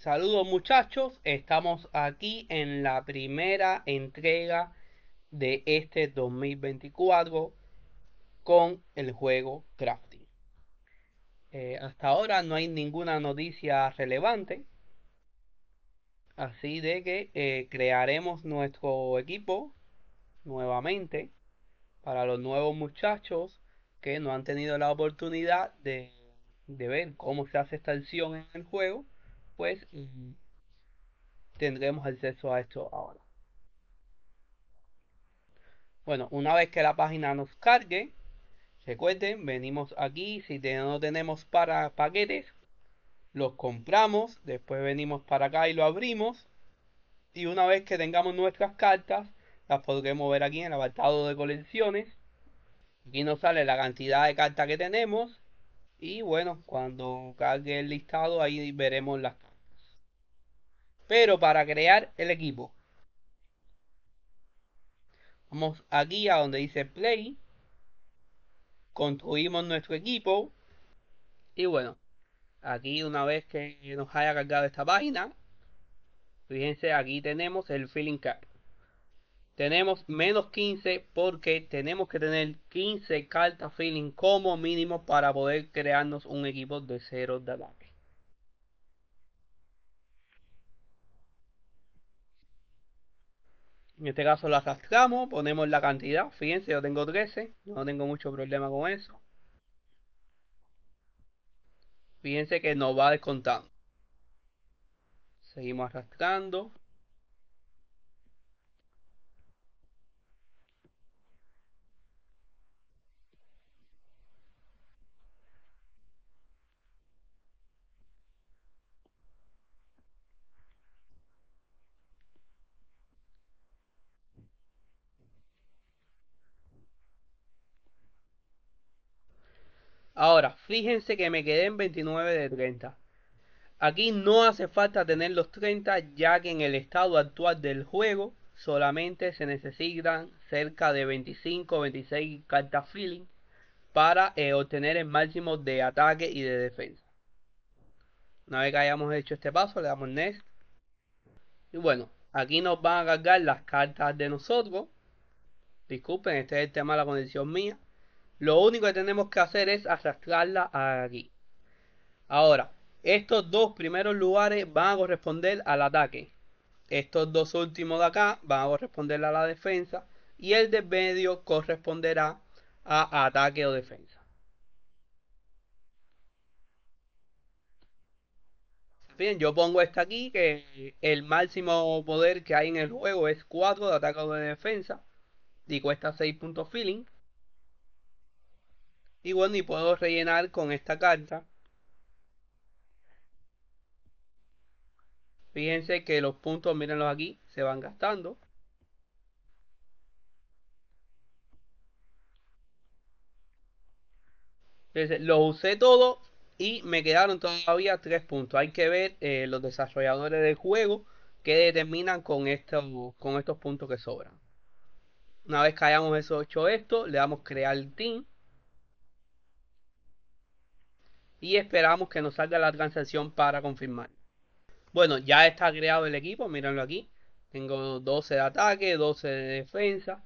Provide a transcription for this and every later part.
Saludos muchachos, estamos aquí en la primera entrega de este 2024 con el juego Crafting. Eh, hasta ahora no hay ninguna noticia relevante, así de que eh, crearemos nuestro equipo nuevamente para los nuevos muchachos que no han tenido la oportunidad de, de ver cómo se hace esta acción en el juego pues tendremos acceso a esto ahora. Bueno, una vez que la página nos cargue, recuerden, venimos aquí, si no tenemos para paquetes, los compramos, después venimos para acá y lo abrimos. Y una vez que tengamos nuestras cartas, las podremos ver aquí en el apartado de colecciones. Aquí nos sale la cantidad de cartas que tenemos. Y bueno, cuando cargue el listado, ahí veremos las. Pero para crear el equipo, vamos aquí a donde dice Play. Construimos nuestro equipo. Y bueno, aquí una vez que nos haya cargado esta página, fíjense, aquí tenemos el Feeling Card. Tenemos menos 15 porque tenemos que tener 15 cartas Feeling como mínimo para poder crearnos un equipo de cero de ataque. En este caso lo arrastramos, ponemos la cantidad. Fíjense, yo tengo 13, no tengo mucho problema con eso. Fíjense que nos va descontando. Seguimos arrastrando. Ahora, fíjense que me quedé en 29 de 30. Aquí no hace falta tener los 30 ya que en el estado actual del juego solamente se necesitan cerca de 25 o 26 cartas feeling para eh, obtener el máximo de ataque y de defensa. Una vez que hayamos hecho este paso le damos next. Y bueno, aquí nos van a cargar las cartas de nosotros. Disculpen, este es el tema de la condición mía. Lo único que tenemos que hacer es arrastrarla aquí. Ahora, estos dos primeros lugares van a corresponder al ataque. Estos dos últimos de acá van a corresponder a la defensa. Y el de medio corresponderá a ataque o defensa. Bien, yo pongo esta aquí que el máximo poder que hay en el juego es 4 de ataque o de defensa. Y cuesta 6 puntos feeling. Y bueno, y puedo rellenar con esta carta. Fíjense que los puntos, mírenlos aquí, se van gastando. Entonces, los usé todos y me quedaron todavía tres puntos. Hay que ver eh, los desarrolladores del juego que determinan con estos, con estos puntos que sobran. Una vez que hayamos hecho esto, le damos crear team. Y esperamos que nos salga la transacción para confirmar. Bueno, ya está creado el equipo, mírenlo aquí. Tengo 12 de ataque, 12 de defensa.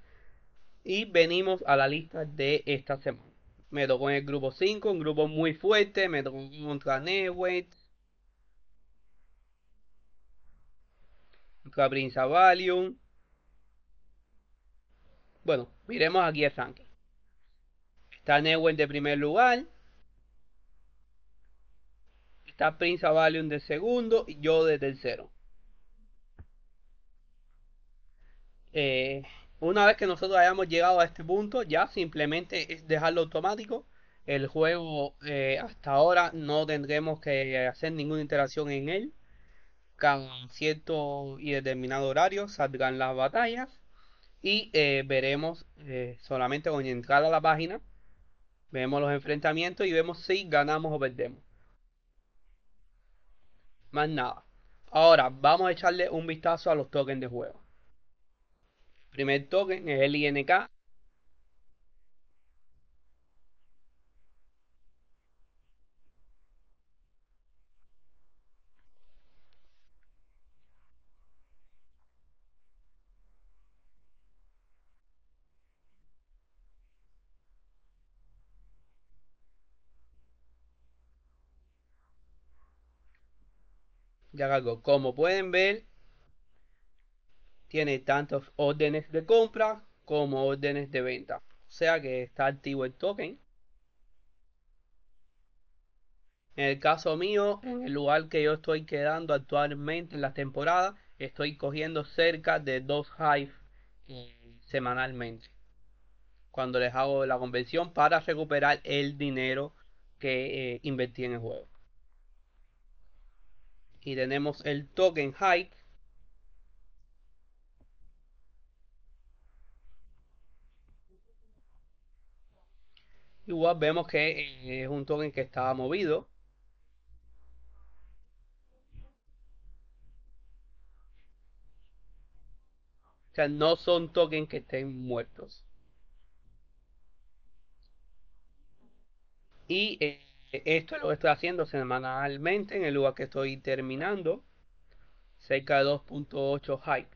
Y venimos a la lista de esta semana. Me tocó en el grupo 5, un grupo muy fuerte. Me tocó contra Newet. Contra Prince Valium. Bueno, miremos aquí el ranking. Está Newet de primer lugar. Está Prince Valium de segundo y yo de tercero. Eh, una vez que nosotros hayamos llegado a este punto, ya simplemente es dejarlo automático. El juego eh, hasta ahora no tendremos que hacer ninguna interacción en él. Cada cierto y determinado horario saldrán las batallas y eh, veremos solamente con entrar a la página, vemos los enfrentamientos y vemos si ganamos o perdemos. Más nada. Ahora, vamos a echarle un vistazo a los tokens de juego. primer token es el INK. Ya cargó. Como pueden ver, tiene tantos órdenes de compra como órdenes de venta. O sea que está activo el token. En el caso mío, en el lugar que yo estoy quedando actualmente en la temporada, estoy cogiendo cerca de dos hives eh, semanalmente. Cuando les hago la conversión para recuperar el dinero que eh, invertí en el juego. Y tenemos el token Hive Igual vemos que eh, es un token que está movido. O sea, no son tokens que estén muertos. Y eh, esto lo estoy haciendo semanalmente en el lugar que estoy terminando. Cerca de 2.8 hype.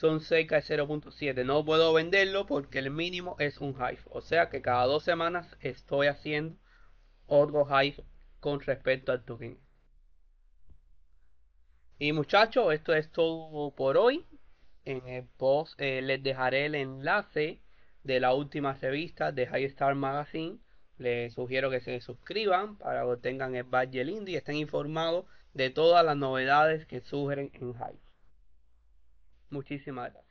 son cerca de 0.7. No puedo venderlo porque el mínimo es un hive. O sea que cada dos semanas estoy haciendo otro hive con respecto al token. Y muchachos, esto es todo por hoy. En el post eh, les dejaré el enlace de la última revista de High Star Magazine. Les sugiero que se suscriban para que tengan el badge indie y estén informados de todas las novedades que surgen en Hive. Muchísimas gracias.